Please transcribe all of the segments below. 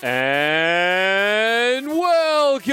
And welcome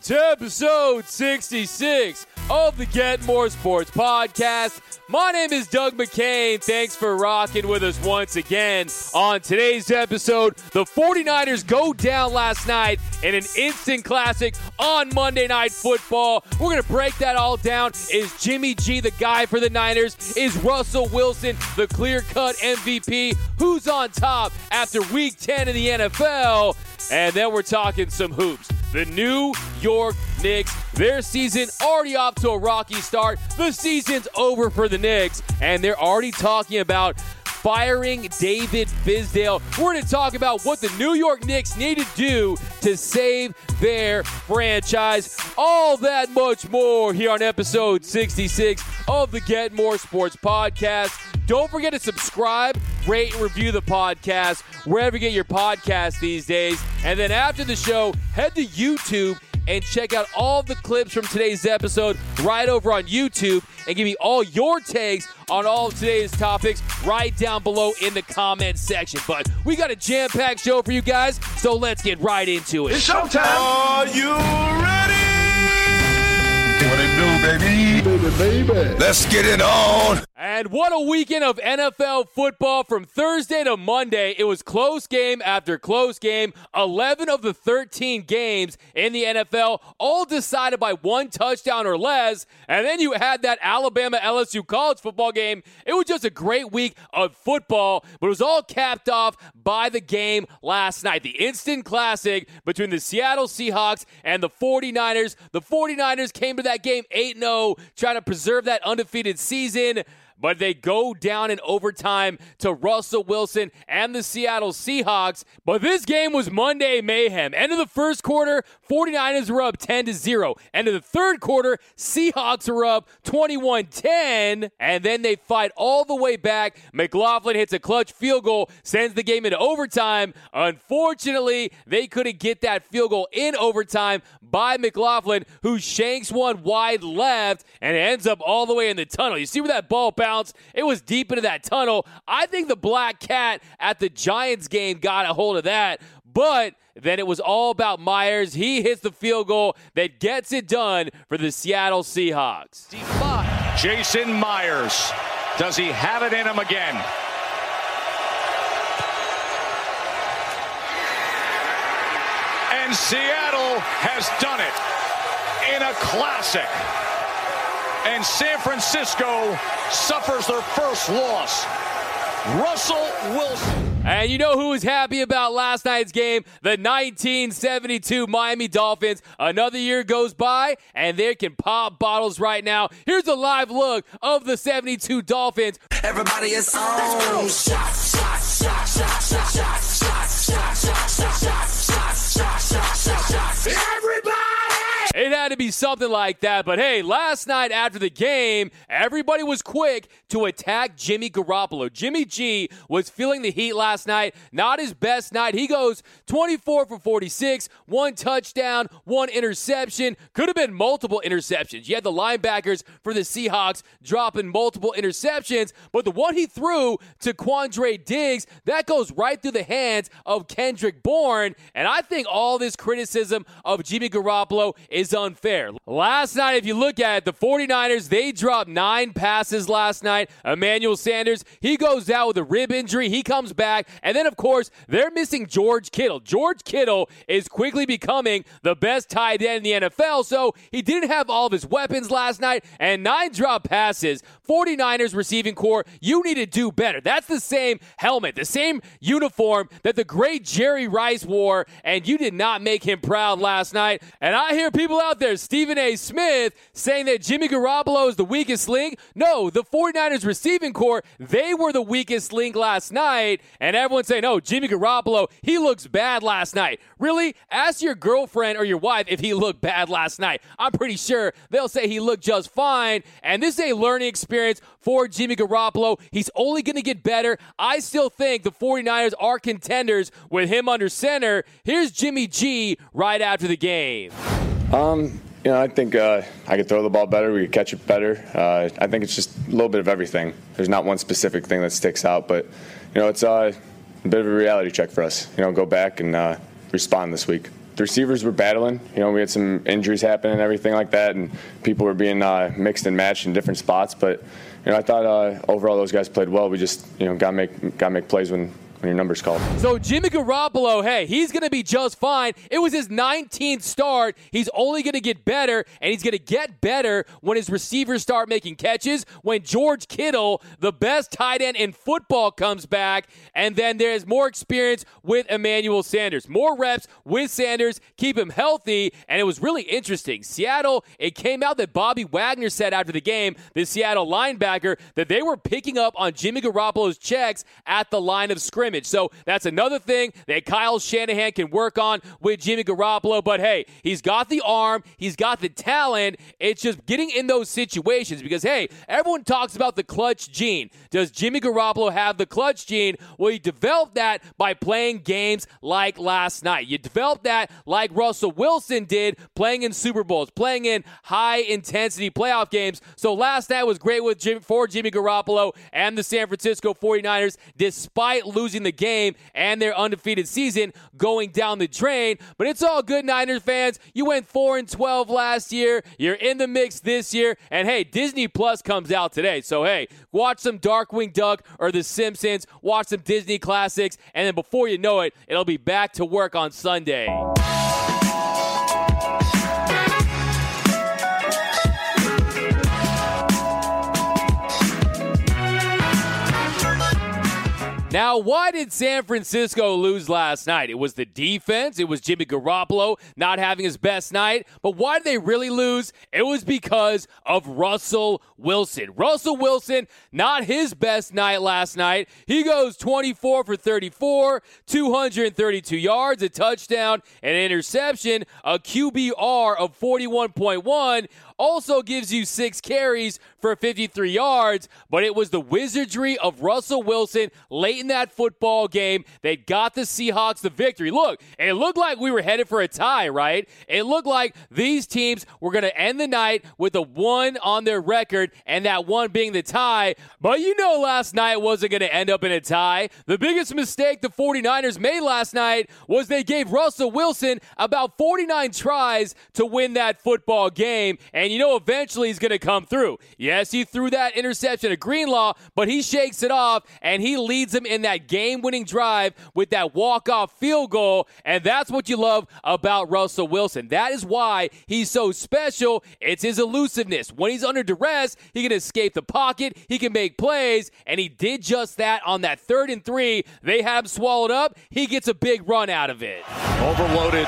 to episode 66 of the Get More Sports podcast. My name is Doug McCain. Thanks for rocking with us once again. On today's episode, the 49ers go down last night in an instant classic on Monday Night Football. We're going to break that all down. Is Jimmy G the guy for the Niners? Is Russell Wilson the clear cut MVP? Who's on top after week 10 in the NFL? And then we're talking some hoops. The New York Knicks, their season already off to a rocky start. The season's over for the Knicks, and they're already talking about firing David Fizdale. We're going to talk about what the New York Knicks need to do to save their franchise. All that much more here on episode 66 of the Get More Sports Podcast. Don't forget to subscribe, rate, and review the podcast wherever you get your podcasts these days. And then after the show, head to YouTube and check out all the clips from today's episode right over on YouTube and give me all your takes on all of today's topics right down below in the comment section. But we got a jam packed show for you guys, so let's get right into it. It's showtime. Are you ready? What it do, baby? Baby, baby. Let's get it on. And what a weekend of NFL football from Thursday to Monday. It was close game after close game. 11 of the 13 games in the NFL, all decided by one touchdown or less. And then you had that Alabama LSU college football game. It was just a great week of football, but it was all capped off by the game last night. The instant classic between the Seattle Seahawks and the 49ers. The 49ers came to that game 8 0, trying to preserve that undefeated season but they go down in overtime to Russell Wilson and the Seattle Seahawks. But this game was Monday mayhem. End of the first quarter, 49ers were up 10 to 0. End of the third quarter, Seahawks were up 21-10, and then they fight all the way back. McLaughlin hits a clutch field goal, sends the game into overtime. Unfortunately, they couldn't get that field goal in overtime by McLaughlin, who shanks one wide left and ends up all the way in the tunnel. You see where that ball bounced? It was deep into that tunnel. I think the Black Cat at the Giants game got a hold of that, but then it was all about Myers. He hits the field goal that gets it done for the Seattle Seahawks. Jason Myers. Does he have it in him again? And Seattle has done it in a classic. And San Francisco suffers their first loss. Russell Wilson. And you know who was happy about last night's game? The 1972 Miami Dolphins. Another year goes by, and they can pop bottles right now. Here's a live look of the 72 Dolphins. Everybody is on. Shot, shot, shot, shot, shot, shot, shot, shot, shot, shot, shot, shot, shot, shot, shot. Everybody! It had to be something like that. But hey, last night after the game, everybody was quick to attack Jimmy Garoppolo. Jimmy G was feeling the heat last night. Not his best night. He goes 24 for 46, one touchdown, one interception. Could have been multiple interceptions. You had the linebackers for the Seahawks dropping multiple interceptions, but the one he threw to Quandre Diggs, that goes right through the hands of Kendrick Bourne. And I think all this criticism of Jimmy Garoppolo is unfair. Last night, if you look at it, the 49ers, they dropped nine passes last night. Emmanuel Sanders, he goes out with a rib injury. He comes back. And then, of course, they're missing George Kittle. George Kittle is quickly becoming the best tight end in the NFL. So he didn't have all of his weapons last night and nine drop passes. 49ers receiving corps, you need to do better. That's the same helmet, the same uniform that the great Jerry Rice wore, and you did not make him proud last night. And I hear people out there, Stephen A. Smith, saying that Jimmy Garoppolo is the weakest link. No, the 49ers receiving corps, they were the weakest link last night. And everyone's saying, no, Jimmy Garoppolo, he looks bad last night. Really? Ask your girlfriend or your wife if he looked bad last night. I'm pretty sure they'll say he looked just fine. And this is a learning experience for Jimmy Garoppolo. He's only going to get better. I still think the 49ers are contenders with him under center. Here's Jimmy G right after the game. Um, you know, I think uh, I could throw the ball better. We could catch it better. Uh, I think it's just a little bit of everything. There's not one specific thing that sticks out, but you know, it's uh, a bit of a reality check for us. You know, go back and uh, respond this week. The receivers were battling. You know, we had some injuries happen and everything like that, and people were being uh, mixed and matched in different spots. But you know, I thought uh, overall those guys played well. We just you know got make got make plays when when your number's called. So Jimmy Garoppolo, hey, he's going to be just fine. It was his 19th start. He's only going to get better, and he's going to get better when his receivers start making catches. When George Kittle, the best tight end in football, comes back, and then there's more experience with Emmanuel Sanders, more reps with Sanders, keep him healthy. And it was really interesting. Seattle, it came out that Bobby Wagner said after the game, the Seattle linebacker, that they were picking up on Jimmy Garoppolo's checks at the line of scrimmage scrimmage. So that's another thing that Kyle Shanahan can work on with Jimmy Garoppolo. But hey, he's got the arm, he's got the talent. It's just getting in those situations because, hey, everyone talks about the clutch gene. Does Jimmy Garoppolo have the clutch gene? Well, he developed that by playing games like last night. You developed that like Russell Wilson did playing in Super Bowls, playing in high intensity playoff games. So last night was great with Jim, for Jimmy Garoppolo and the San Francisco 49ers, despite losing the game and their undefeated season going down the drain. But it's all good, Niners fans. You went 4 and 12 last year. You're in the mix this year. And hey, Disney Plus comes out today. So hey, watch some Darkwing Duck or The Simpsons, watch some Disney classics, and then before you know it, it'll be back to work on Sunday. Now, why did San Francisco lose last night? It was the defense. It was Jimmy Garoppolo not having his best night. But why did they really lose? It was because of Russell Wilson. Russell Wilson, not his best night last night. He goes 24 for 34, 232 yards, a touchdown, an interception, a QBR of 41.1 also gives you six carries for 53 yards, but it was the wizardry of Russell Wilson late in that football game that got the Seahawks the victory. Look, it looked like we were headed for a tie, right? It looked like these teams were going to end the night with a one on their record, and that one being the tie. But you know, last night wasn't going to end up in a tie. The biggest mistake the 49ers made last night was they gave Russell Wilson about 49 tries to win that football game. And you know eventually he's going to come through. Yes, he threw that interception to Greenlaw, but he shakes it off and he leads them in that game-winning drive with that walk-off field goal, and that's what you love about Russell Wilson. That is why he's so special. It's his elusiveness. When he's under duress, he can escape the pocket, he can make plays, and he did just that on that third and 3. They have him swallowed up. He gets a big run out of it. Overloaded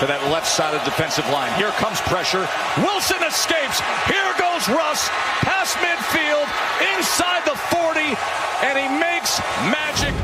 to that left side of the defensive line. Here comes pressure. Wilson escapes. Here goes Russ past midfield inside the 40, and he makes magic.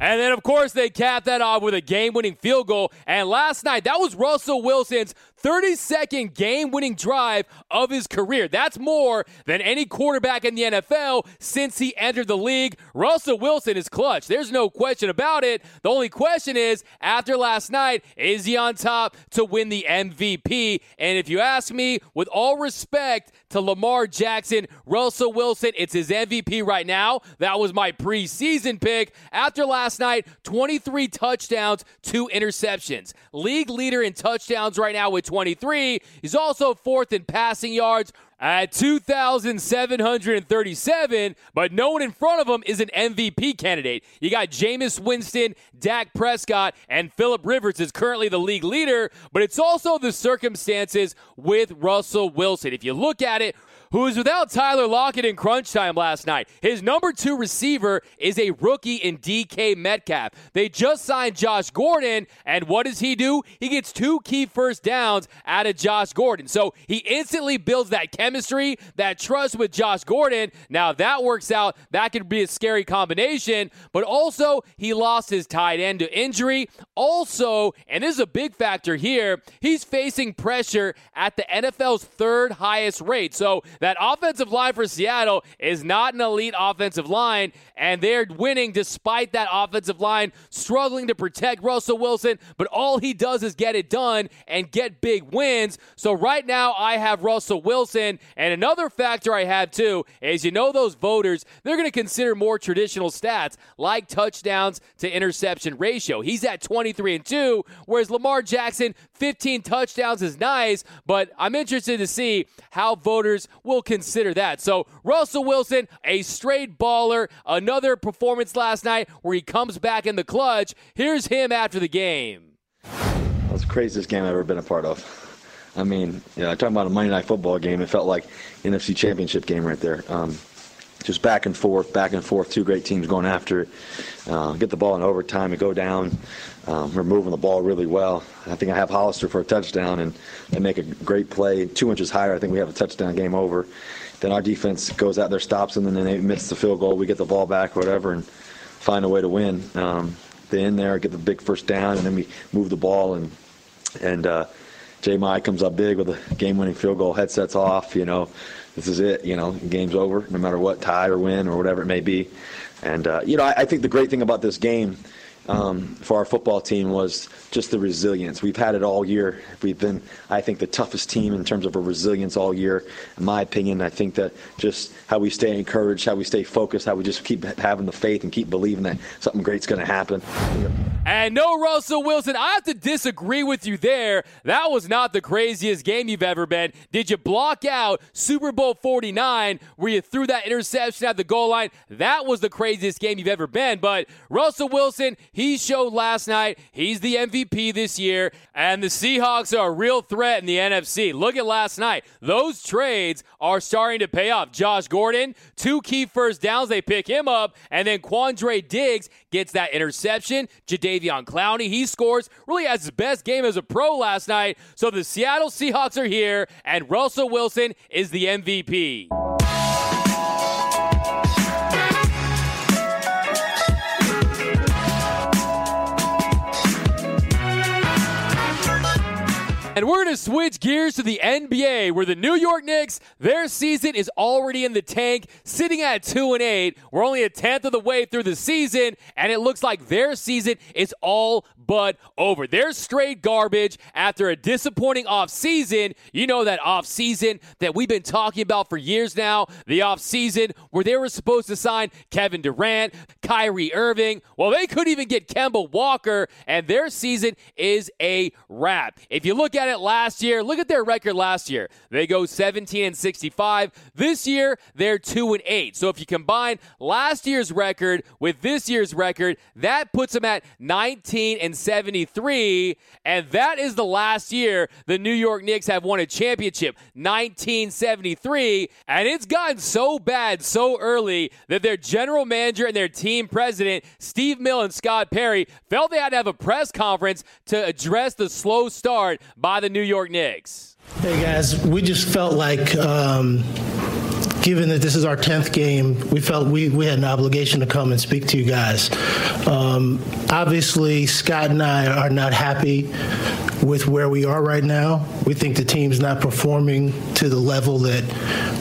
And then, of course, they cap that off with a game winning field goal. And last night, that was Russell Wilson's 32nd game winning drive of his career. That's more than any quarterback in the NFL since he entered the league. Russell Wilson is clutch. There's no question about it. The only question is, after last night, is he on top to win the MVP? And if you ask me, with all respect to Lamar Jackson, Russell Wilson, it's his MVP right now. That was my preseason pick. After last night, 23 touchdowns, two interceptions. League leader in touchdowns right now with 23. He's also fourth in passing yards at 2,737, but no one in front of him is an MVP candidate. You got Jameis Winston, Dak Prescott, and Philip Rivers is currently the league leader, but it's also the circumstances with Russell Wilson. If you look at it, who was without Tyler Lockett in crunch time last night. His number two receiver is a rookie in DK Metcalf. They just signed Josh Gordon, and what does he do? He gets two key first downs out of Josh Gordon. So he instantly builds that chemistry, that trust with Josh Gordon. Now, that works out, that could be a scary combination, but also he lost his tight end to injury. Also, and this is a big factor here, he's facing pressure at the NFL's third highest rate. So that offensive line for Seattle is not an elite offensive line, and they're winning despite that offensive line struggling to protect Russell Wilson, but all he does is get it done and get big wins. So right now, I have Russell Wilson. And another factor I have too is you know, those voters, they're going to consider more traditional stats like touchdowns to interception ratio. He's at 23 and 2, whereas Lamar Jackson, 15 touchdowns is nice, but I'm interested to see how voters will consider that. So, Russell Wilson, a straight baller, another performance last night where he comes back in the clutch. Here's him after the game. That was the craziest game I've ever been a part of. I mean, know, talking about a Monday night football game, it felt like NFC Championship game right there. Um, just back and forth, back and forth. Two great teams going after it. Uh, get the ball in overtime and go down. Um, we're moving the ball really well. I think I have Hollister for a touchdown, and they make a great play. Two inches higher, I think we have a touchdown game over. Then our defense goes out there, stops them, and then they miss the field goal. We get the ball back, or whatever, and find a way to win. Um, they in there, get the big first down, and then we move the ball and and. Uh, Jay Mai comes up big with a game-winning field goal. Headsets off. You know, this is it. You know, game's over, no matter what, tie or win or whatever it may be. And uh, you know, I, I think the great thing about this game um, for our football team was just the resilience. We've had it all year. We've been, I think, the toughest team in terms of a resilience all year. In my opinion, I think that just how we stay encouraged, how we stay focused, how we just keep having the faith and keep believing that something great's going to happen. And no, Russell Wilson, I have to disagree with you there. That was not the craziest game you've ever been. Did you block out Super Bowl 49 where you threw that interception at the goal line? That was the craziest game you've ever been. But Russell Wilson, he showed last night he's the MVP this year, and the Seahawks are a real threat in the NFC. Look at last night. Those trades are starting to pay off. Josh Gordon, two key first downs, they pick him up, and then Quandre Diggs gets that interception. Jadeveon Clowney, he scores, really has his best game as a pro last night. So the Seattle Seahawks are here, and Russell Wilson is the MVP. And we're going to switch gears to the NBA, where the New York Knicks, their season is already in the tank, sitting at 2 and 8. We're only a tenth of the way through the season, and it looks like their season is all but over. They're straight garbage after a disappointing offseason. You know that offseason that we've been talking about for years now, the offseason where they were supposed to sign Kevin Durant, Kyrie Irving. Well, they couldn't even get Kemba Walker, and their season is a wrap. If you look at it last year, look at their record last year. They go 17 and 65. This year, they're 2 and 8. So if you combine last year's record with this year's record, that puts them at 19 and 73. And that is the last year the New York Knicks have won a championship, 1973. And it's gotten so bad so early that their general manager and their team president, Steve Mill and Scott Perry, felt they had to have a press conference to address the slow start by the New York Knicks. Hey guys, we just felt like, um, given that this is our 10th game, we felt we, we had an obligation to come and speak to you guys. Um, obviously, Scott and I are not happy with where we are right now. We think the team's not performing to the level that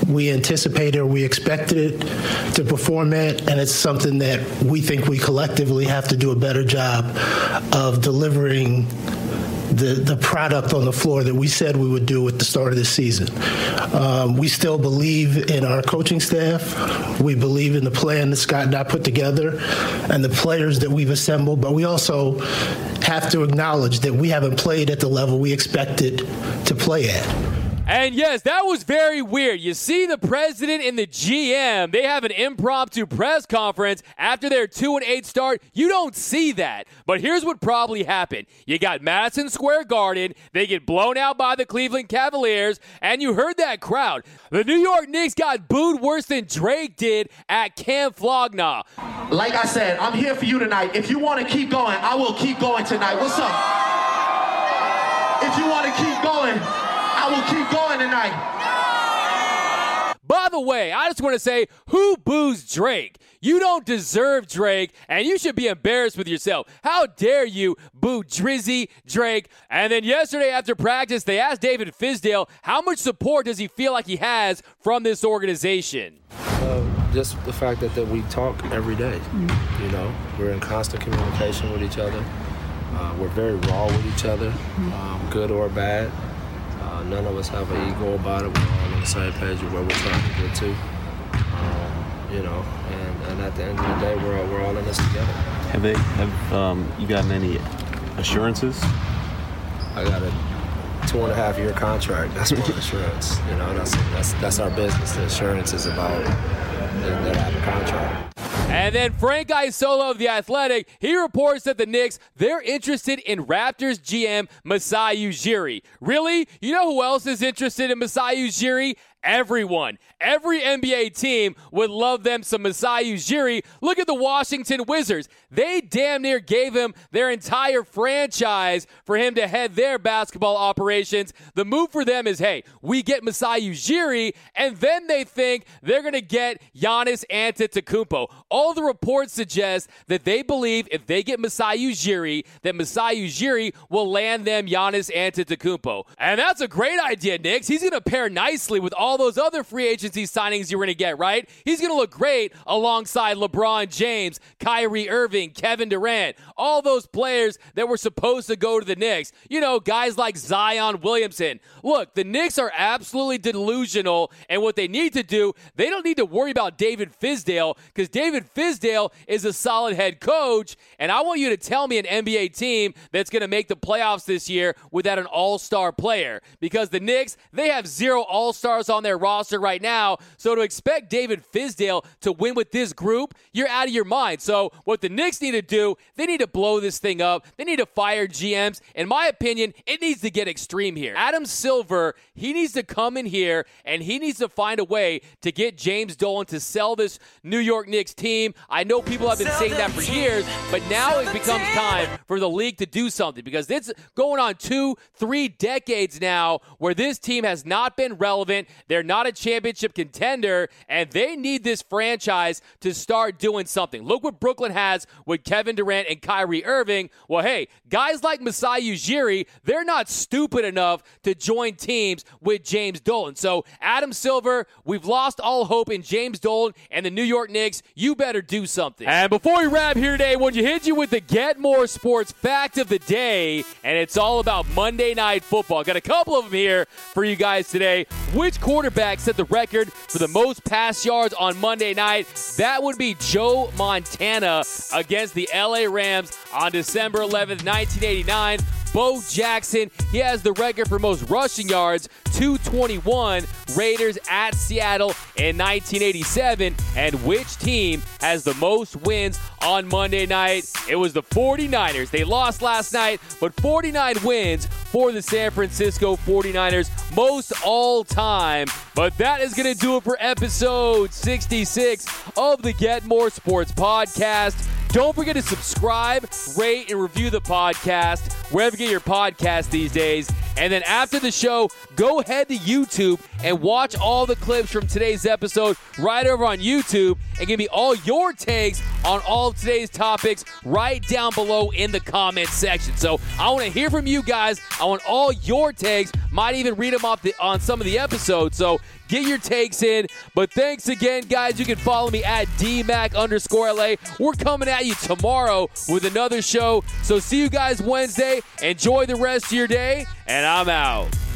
we anticipated or we expected it to perform at, and it's something that we think we collectively have to do a better job of delivering the, the product on the floor that we said we would do at the start of the season. Um, we still believe in our coaching staff. We believe in the plan that Scott and I put together and the players that we've assembled, but we also have to acknowledge that we haven't played at the level we expected to play at. And yes, that was very weird. You see the president and the GM, they have an impromptu press conference after their 2 and 8 start. You don't see that. But here's what probably happened. You got Madison Square Garden, they get blown out by the Cleveland Cavaliers, and you heard that crowd. The New York Knicks got booed worse than Drake did at Camp Flog Gnaw. Like I said, I'm here for you tonight. If you want to keep going, I will keep going tonight. What's up? If you want to keep going, I will keep tonight. By the way, I just want to say who boos Drake? You don't deserve Drake, and you should be embarrassed with yourself. How dare you boo Drizzy Drake? And then yesterday after practice, they asked David Fizdale how much support does he feel like he has from this organization. Uh, just the fact that, that we talk every day. You know, we're in constant communication with each other. Uh, we're very raw with each other, um, good or bad. None of us have an ego about it. We're all on the same page of where we're trying to get to. Um, you know, and, and at the end of the day, we're all, we're all in this together. Have they have um, you gotten any assurances? I got a two and a half year contract. That's my insurance. You know, that's that's that's our business. The insurance is about that I have a contract. And then Frank Isola of The Athletic, he reports that the Knicks, they're interested in Raptors GM Masai Ujiri. Really? You know who else is interested in Masai Ujiri? Everyone. Every NBA team would love them some Masai Ujiri. Look at the Washington Wizards. They damn near gave him their entire franchise for him to head their basketball operations. The move for them is, hey, we get Masai Ujiri, and then they think they're going to get Giannis Antetokounmpo. All the reports suggest that they believe if they get Masai Ujiri, that Masai Ujiri will land them Giannis Antetokounmpo. And that's a great idea, Knicks. He's going to pair nicely with all those other free agency signings you're going to get, right? He's going to look great alongside LeBron James, Kyrie Irving, Kevin Durant, all those players that were supposed to go to the Knicks. You know, guys like Zion Williamson. Look, the Knicks are absolutely delusional, and what they need to do, they don't need to worry about David Fizdale because David Fizdale is a solid head coach, and I want you to tell me an NBA team that's going to make the playoffs this year without an all-star player because the Knicks, they have zero all-stars on their roster right now. So to expect David Fizdale to win with this group, you're out of your mind. So what the Knicks need to do, they need to blow this thing up. They need to fire GMs. In my opinion, it needs to get extreme here. Adam Silver, he needs to come in here and he needs to find a way to get James Dolan to sell this New York Knicks team. I know people have been saying that for years, but now it becomes time for the league to do something because it's going on two, three decades now where this team has not been relevant. They're not a championship contender, and they need this franchise to start doing something. Look what Brooklyn has with Kevin Durant and Kyrie Irving. Well, hey, guys like Masai Ujiri, they're not stupid enough to join teams with James Dolan. So, Adam Silver, we've lost all hope in James Dolan and the New York Knicks. You better do something. And before we wrap here today, want to hit you with the Get More Sports fact of the day, and it's all about Monday Night Football. Got a couple of them here for you guys today. Which quarterback set the record for the most pass yards on Monday night? That would be Joe Montana against the LA Rams on December 11th, 1989. Bo Jackson, he has the record for most rushing yards, 221. Raiders at Seattle in 1987. And which team has the most wins on Monday night? It was the 49ers. They lost last night, but 49 wins for the San Francisco 49ers, most all time. But that is going to do it for episode 66 of the Get More Sports podcast. Don't forget to subscribe, rate, and review the podcast wherever you get your podcast these days. And then after the show, go head to YouTube and watch all the clips from today's episode right over on YouTube and give me all your takes on all of today's topics right down below in the comment section. So I want to hear from you guys. I want all your takes. Might even read them off the, on some of the episodes. So get your takes in. But thanks again, guys. You can follow me at DMAC underscore LA. We're coming at you tomorrow with another show. So see you guys Wednesday. Enjoy the rest of your day, and I'm out.